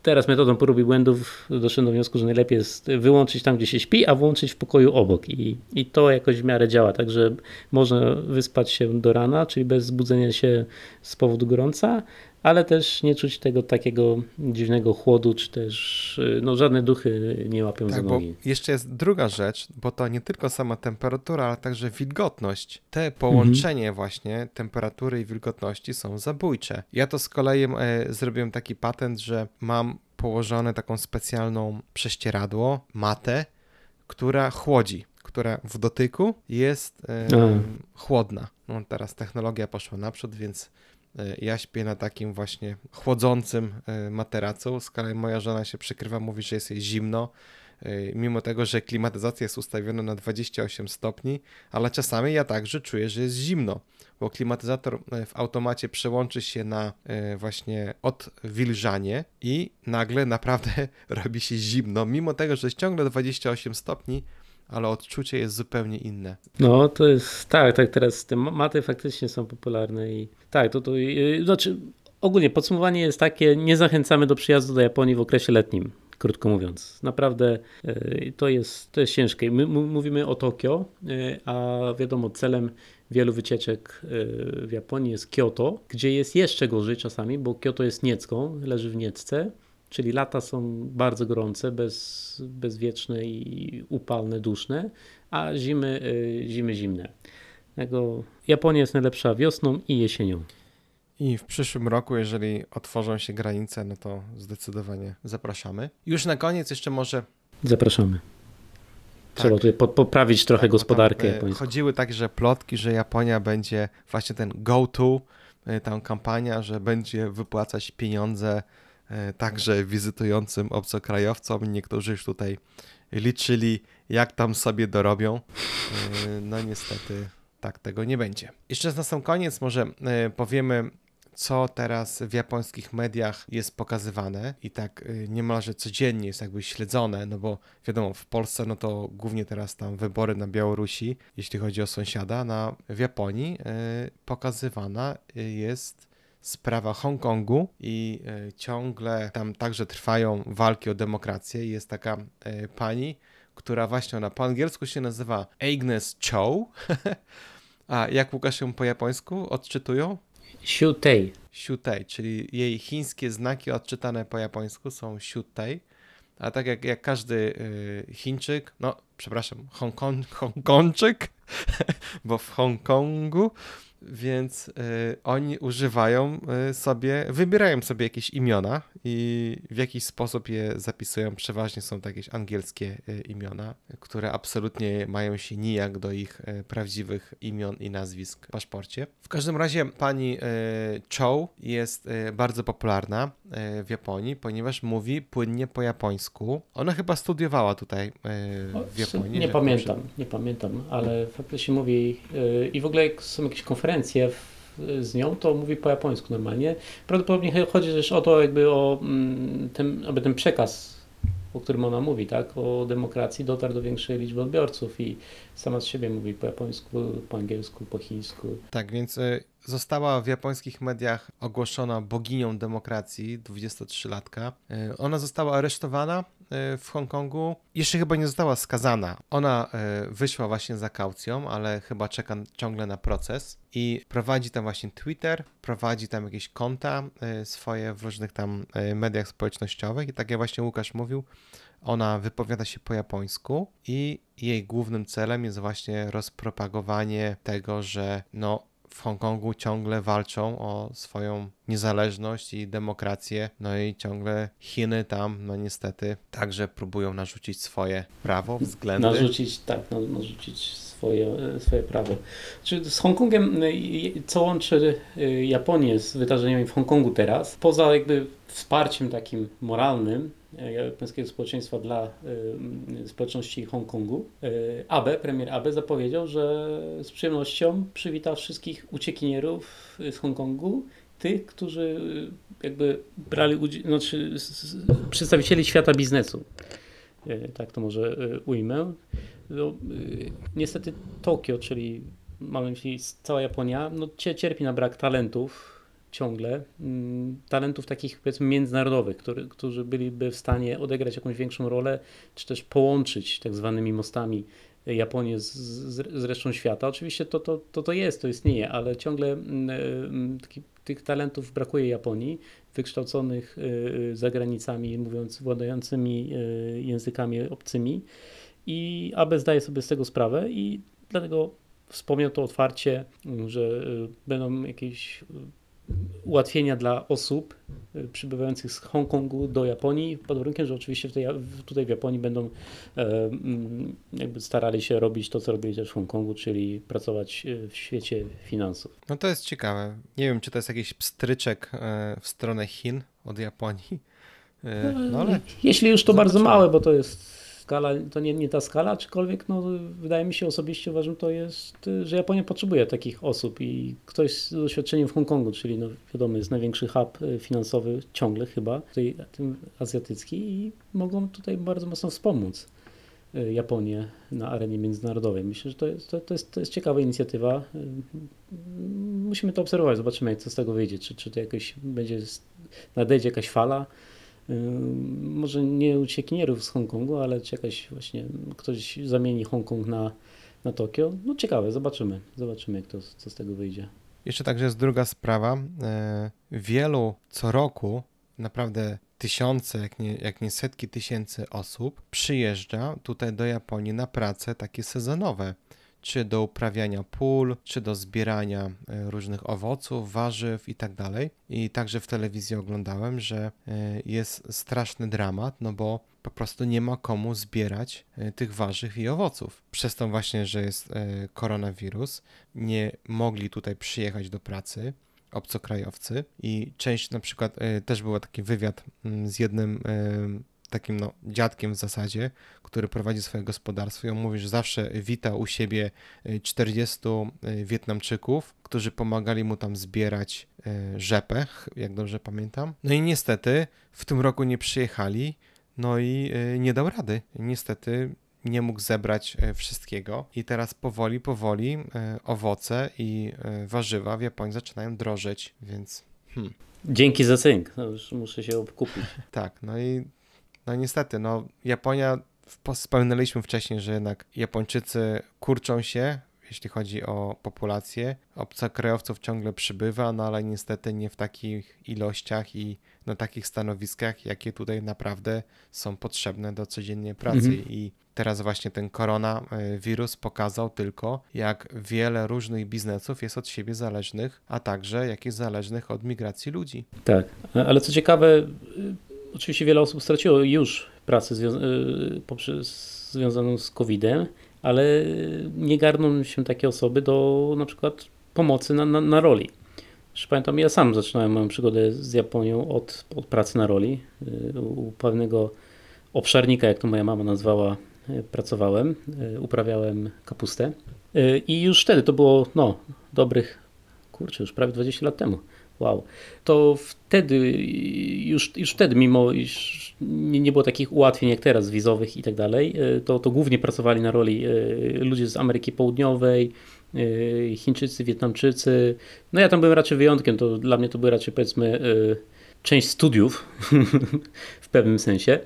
C: teraz metodą prób i błędów doszedłem do wniosku, że najlepiej jest wyłączyć tam, gdzie się śpi, a włączyć w pokoju obok. I, i to jakoś w miarę działa, także można wyspać się do rana, czyli bez zbudzenia się z powodu gorąca, ale też nie czuć tego takiego dziwnego chłodu, czy też y, no, żadne duchy nie łapią za
B: Tak, bo
C: nogi.
B: jeszcze jest druga rzecz, bo to nie tylko sama temperatura, ale także wilgotność. Te połączenie właśnie temperatury i wilgotności są zabójcze. Ja to z kolei e, zrobiłem taki patent, że mam położone taką specjalną prześcieradło, matę, która chłodzi, która w dotyku jest chłodna. No teraz technologia poszła naprzód, więc Ja śpię na takim właśnie chłodzącym e, materacu. Z kolei moja żona się przykrywa, mówi, że jest jej zimno. e, Mimo tego, że klimatyzacja jest ustawiona na 28 stopni, ale czasami ja także czuję, że jest zimno, bo klimatyzator e, w automacie przełączy się na e, właśnie odwilżanie i nagle naprawdę robi się zimno, mimo tego, że jest ciągle 28 stopni, ale odczucie jest zupełnie inne.
C: No, to jest tak, tak, teraz te ma- maty faktycznie są popularne i tak, to, to yy, znaczy ogólnie podsumowanie jest takie, nie zachęcamy do przyjazdu do Japonii w okresie letnim, krótko mówiąc. Naprawdę yy, to jest, to jest ciężkie. My mówimy o Tokio, yy, a wiadomo, celem wielu wycieczek yy, w Japonii jest Kyoto, gdzie jest jeszcze gorzej czasami, bo Kyoto jest niecką, leży w niecce. Czyli lata są bardzo gorące, bez, bezwieczne i upalne, duszne, a zimy, y, zimy zimne. Dlatego Japonia jest najlepsza wiosną i jesienią.
B: I w przyszłym roku, jeżeli otworzą się granice, no to zdecydowanie zapraszamy. Już na koniec jeszcze może
C: Zapraszamy. Trzeba
B: Tak.
C: tutaj po, poprawić trochę
B: Tak,
C: gospodarkę
B: e,
C: japońską.
B: Chodziły także plotki, że Japonia będzie właśnie ten go-to, e, tam kampania, że będzie wypłacać pieniądze także wizytującym obcokrajowcom. Niektórzy już tutaj liczyli, jak tam sobie dorobią. E, No niestety tak tego nie będzie. Jeszcze na sam koniec może e, powiemy, co teraz w japońskich mediach jest pokazywane i tak niemalże codziennie jest jakby śledzone, no bo wiadomo, w Polsce no to głównie teraz tam wybory na Białorusi, jeśli chodzi o sąsiada, na, w Japonii pokazywana jest sprawa Hongkongu i y, ciągle tam także trwają walki o demokrację. Jest taka y, pani, która właśnie ona po angielsku się nazywa Agnes Cho. A jak Łukasz ją po japońsku odczytują?
C: Shutei.
B: Siutei, czyli jej chińskie znaki odczytane po japońsku są Siutei. A tak jak, jak każdy y, Chińczyk, no przepraszam, Hongkong, Hongkongczyk, bo w Hongkongu, więc y, oni używają y, sobie, wybierają sobie jakieś imiona i w jakiś sposób je zapisują. Przeważnie są to jakieś angielskie y, imiona, które absolutnie mają się nijak do ich y, prawdziwych imion i nazwisk w paszporcie. W każdym razie pani y, Cho jest y, bardzo popularna w Japonii, ponieważ mówi płynnie po japońsku. Ona chyba studiowała tutaj w Japonii.
C: Nie pamiętam, nie pamiętam, ale faktycznie mówi i w ogóle są jakieś konferencje w, z nią, to mówi po japońsku normalnie. Prawdopodobnie chodzi też o to, jakby o mm, aby ten przekaz, o którym ona mówi, tak, o demokracji dotarł do większej liczby odbiorców i sama z siebie mówi po japońsku, po angielsku, po chińsku.
B: Tak, więc y, została w japońskich mediach ogłoszona boginią demokracji, 23-latka. Y, Ona została aresztowana w Hongkongu. Jeszcze chyba nie została skazana. Ona y, wyszła właśnie za kaucją, ale chyba czeka ciągle na proces i prowadzi tam właśnie Twitter, prowadzi tam jakieś konta y, swoje w różnych tam mediach społecznościowych i tak jak właśnie Łukasz mówił, ona wypowiada się po japońsku i jej głównym celem jest właśnie rozpropagowanie tego, że no w Hongkongu ciągle walczą o swoją niezależność i demokrację, no i ciągle Chiny tam, no niestety, także próbują narzucić swoje prawo, względy.
C: Narzucić, tak, na- narzucić swoje, swoje prawo. Czy z Hongkongiem, co łączy y, Japonię z wydarzeniami w Hongkongu teraz, poza jakby wsparciem takim moralnym japońskiego społeczeństwa dla y, społeczności Hongkongu, y, Abe, premier Abe zapowiedział, że z przyjemnością przywita wszystkich uciekinierów z Hongkongu, tych, którzy jakby brali udział, znaczy przedstawicieli świata biznesu. Tak to może ujmę. No, niestety Tokio, czyli mamy na myśli cała Japonia, no, cie- cierpi na brak talentów ciągle. Mm, Talentów takich powiedzmy międzynarodowych, który, którzy byliby w stanie odegrać jakąś większą rolę, czy też połączyć tak zwanymi mostami Japonię z, z, z resztą świata. Oczywiście to, to, to, to jest, to istnieje, ale ciągle mm, mm, taki, tych talentów brakuje Japonii, wykształconych y, y, za granicami, mówiąc, władającymi językami obcymi. I Abe zdaje sobie z tego sprawę i dlatego wspomniał to otwarcie, że będą jakieś ułatwienia dla osób y, przybywających z Hongkongu do Japonii, pod warunkiem, że oczywiście w tej, w- tutaj w Japonii będą e, mm, jakby starali się robić to, co robili też w Hongkongu, czyli pracować y, w świecie finansów.
B: No to jest ciekawe. Nie wiem, czy to jest jakiś pstryczek e, w stronę Chin od Japonii. E, No ale
C: Jeśli już to bardzo małe, bo to jest skala, to nie, nie ta skala, aczkolwiek no, wydaje mi się osobiście uważam, to jest, że Japonia potrzebuje takich osób i ktoś z doświadczeniem w Hongkongu, czyli no, wiadomo, jest największy hub y, finansowy ciągle chyba, tutaj tym azjatycki i mogą tutaj bardzo mocno wspomóc y, Japonię na arenie międzynarodowej. Myślę, że to jest, to, to jest, to jest ciekawa inicjatywa. Y, Musimy to obserwować, zobaczymy jak co z tego wyjdzie, czy, czy to jakoś będzie, nadejdzie jakaś fala, może nie uciekinierów z Hongkongu, ale czy jakaś właśnie ktoś zamieni Hongkong na, na Tokio. No ciekawe, zobaczymy. Zobaczymy, jak to, co z tego wyjdzie.
B: Jeszcze także jest druga sprawa. E, Wielu co roku, naprawdę tysiące, jak nie, jak nie setki tysięcy osób przyjeżdża tutaj do Japonii na prace takie sezonowe. Czy do uprawiania pól, czy do zbierania e, różnych owoców, warzyw i tak dalej. I także w telewizji oglądałem, że e, jest straszny dramat, no bo po prostu nie ma komu zbierać e, tych warzyw i owoców. Przez to właśnie, że jest koronawirus, nie mogli tutaj przyjechać do pracy obcokrajowcy i część na przykład też był taki wywiad mm, z jednym takim no, dziadkiem w zasadzie, który prowadzi swoje gospodarstwo i on mówi, że zawsze wita u siebie e, 40 e, Wietnamczyków, którzy pomagali mu tam zbierać e, rzepę, jak dobrze pamiętam. No i niestety w tym roku nie przyjechali, no i e, nie dał rady. Niestety nie mógł zebrać e, wszystkiego i teraz powoli, powoli e, owoce i e, warzywa w Japonii zaczynają drożeć, więc hmm,
C: Dzięki za cynk. No już muszę się obkupić.
B: tak, no i no niestety, no Japonia, wspominaliśmy wcześniej, że jednak Japończycy kurczą się, jeśli chodzi o populację, obcokrajowców ciągle przybywa, no ale niestety nie w takich ilościach i na takich stanowiskach, jakie tutaj naprawdę są potrzebne do codziennej pracy
C: Mhm.
B: i teraz właśnie ten koronawirus pokazał tylko, jak wiele różnych biznesów jest od siebie zależnych, a także jak jest zależnych od migracji ludzi.
C: Tak, ale co ciekawe, y, oczywiście wiele osób straciło już pracę zwią- y, poprzez, związaną z COVID-em, ale nie garną się takie osoby do na przykład pomocy na, na, na roli. Już pamiętam, ja sam zaczynałem moją przygodę z Japonią od, od pracy na roli. Y, U pewnego obszarnika, jak to moja mama nazwała, y, pracowałem, uprawiałem kapustę. I już wtedy to było no, dobrych, kurczę, już prawie 20 lat temu. Wow. To wtedy, już, już wtedy, mimo iż nie, nie było takich ułatwień jak teraz, wizowych i tak dalej, y, to, to głównie pracowali na roli y, ludzie z Ameryki Południowej, y, Chińczycy, Wietnamczycy. No ja tam byłem raczej wyjątkiem, to dla mnie to były raczej powiedzmy część studiów w pewnym sensie.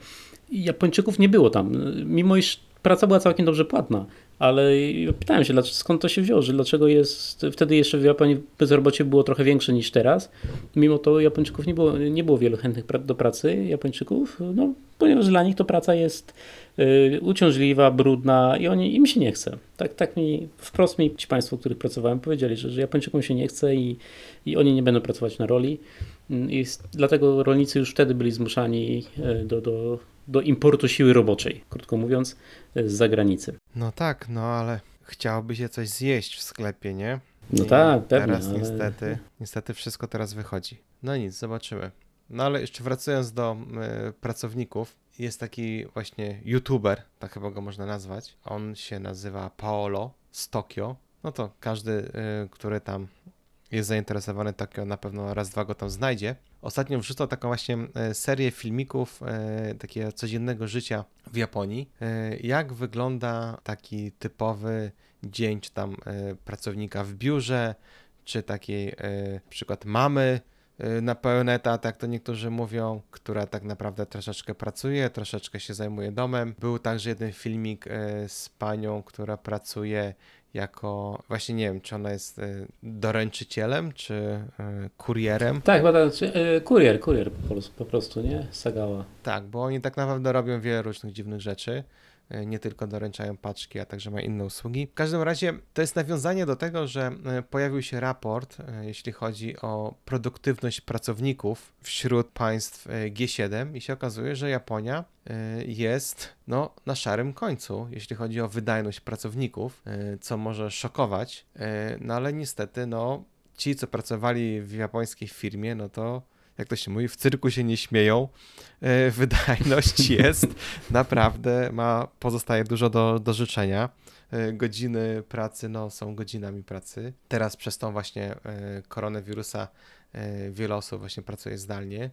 C: Japończyków nie było tam, mimo iż praca była całkiem dobrze płatna. Ale pytałem się, skąd to się wzięło, że dlaczego jest, wtedy jeszcze w Japonii bezrobocie było trochę większe niż teraz. Mimo to Japończyków nie było, nie było wielu chętnych do pracy, Japończyków, no, ponieważ dla nich to praca jest y, uciążliwa, brudna i oni, im się nie chce. Tak, tak mi, wprost mi ci Państwo, których pracowałem, powiedzieli, że, że Japończykom się nie chce i, i oni nie będą pracować na roli. Mm, I dlatego rolnicy już wtedy byli zmuszani y, do, do, do importu siły roboczej, krótko mówiąc, y, z zagranicy.
B: No tak, no ale chciałoby się coś zjeść w sklepie, nie?
C: No
B: I
C: tak, pewnie,
B: Teraz
C: ale-
B: niestety, niestety wszystko teraz wychodzi. No nic, zobaczymy. No ale jeszcze wracając do y, pracowników, jest taki właśnie youtuber, tak chyba go można nazwać. On się nazywa Paolo z Tokio. No to każdy, y, który tam jest zainteresowany Tokio, na pewno raz, dwa go tam znajdzie. Ostatnio wrzucał taką właśnie e, serię filmików e, takiego codziennego życia w Japonii. E, jak wygląda taki typowy dzień, czy tam pracownika w biurze, czy takiej przykład mamy na pełen etat, jak to niektórzy mówią, która tak naprawdę troszeczkę pracuje, troszeczkę się zajmuje domem. Był także jeden filmik z panią, która pracuje jako, właśnie nie wiem, czy ona jest y, doręczycielem, czy y, kurierem.
C: Tak, chyba tak, e, kurier, kurier po prostu, po prostu, nie? Sagała.
B: Tak, bo oni tak naprawdę robią wiele różnych dziwnych rzeczy. Y, Nie tylko doręczają paczki, a także mają inne usługi. W każdym razie to jest nawiązanie do tego, że y, pojawił się raport, y, jeśli chodzi o produktywność pracowników wśród państw y, G7 i się okazuje, że Japonia jest no, na szarym końcu, jeśli chodzi o wydajność pracowników, co może szokować, no ale niestety no, ci, co pracowali w japońskiej firmie, no to jak to się mówi, w cyrku się nie śmieją. E, Wydajność jest naprawdę, ma, pozostaje dużo do, do życzenia. E, Godziny pracy, no są godzinami pracy. Teraz przez tą właśnie e, koronawirusa wiele osób właśnie pracuje zdalnie,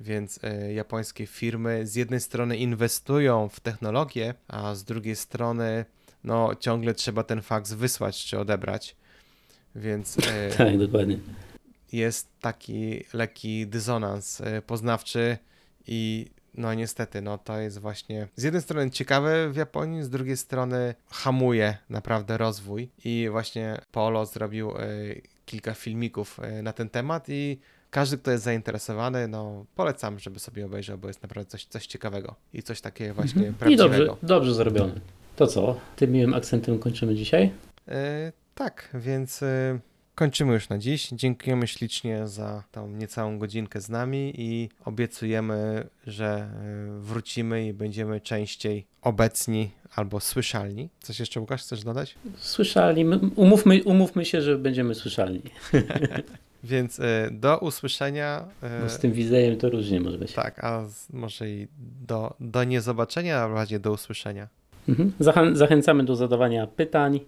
B: więc japońskie firmy z jednej strony inwestują w technologię, a z drugiej strony no ciągle trzeba ten faks wysłać czy odebrać. Więc
C: Tak, dokładnie.
B: Jest taki lekki dysonans e, poznawczy i no niestety, no to jest właśnie z jednej strony ciekawe w Japonii, z drugiej strony hamuje naprawdę rozwój i właśnie Polo zrobił e, kilka filmików e, na ten temat i każdy, kto jest zainteresowany, no polecam, żeby sobie obejrzał, bo jest naprawdę coś, coś ciekawego i coś takiego właśnie
C: I
B: prawdziwego.
C: dobrze, dobrze zrobione. To co? Tym miłym akcentem kończymy dzisiaj.
B: E, tak, więc kończymy już na dziś. Dziękujemy ślicznie za tą niecałą godzinkę z nami i obiecujemy, że e, wrócimy i będziemy częściej obecni albo słyszalni. Coś jeszcze, Łukasz, chcesz dodać?
C: Słyszalni, my- umówmy, umówmy się, że będziemy słyszalni.
B: Więc e, do usłyszenia. e,
C: Bo z tym widzejem to różnie może być.
B: Tak, a może i do, do niezobaczenia, a bardziej do usłyszenia.
C: Mhm. Zachę- Zachęcamy do zadawania pytań,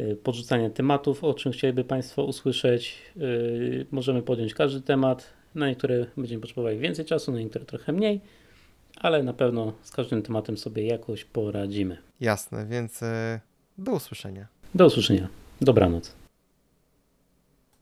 C: y, podrzucania tematów, o czym chcieliby Państwo usłyszeć. Y, Możemy podjąć każdy temat. Na niektóre będziemy potrzebowali więcej czasu, na niektóre trochę mniej, ale na pewno z każdym tematem sobie jakoś poradzimy.
B: Jasne, więc e, do usłyszenia.
C: Do usłyszenia. Dobranoc.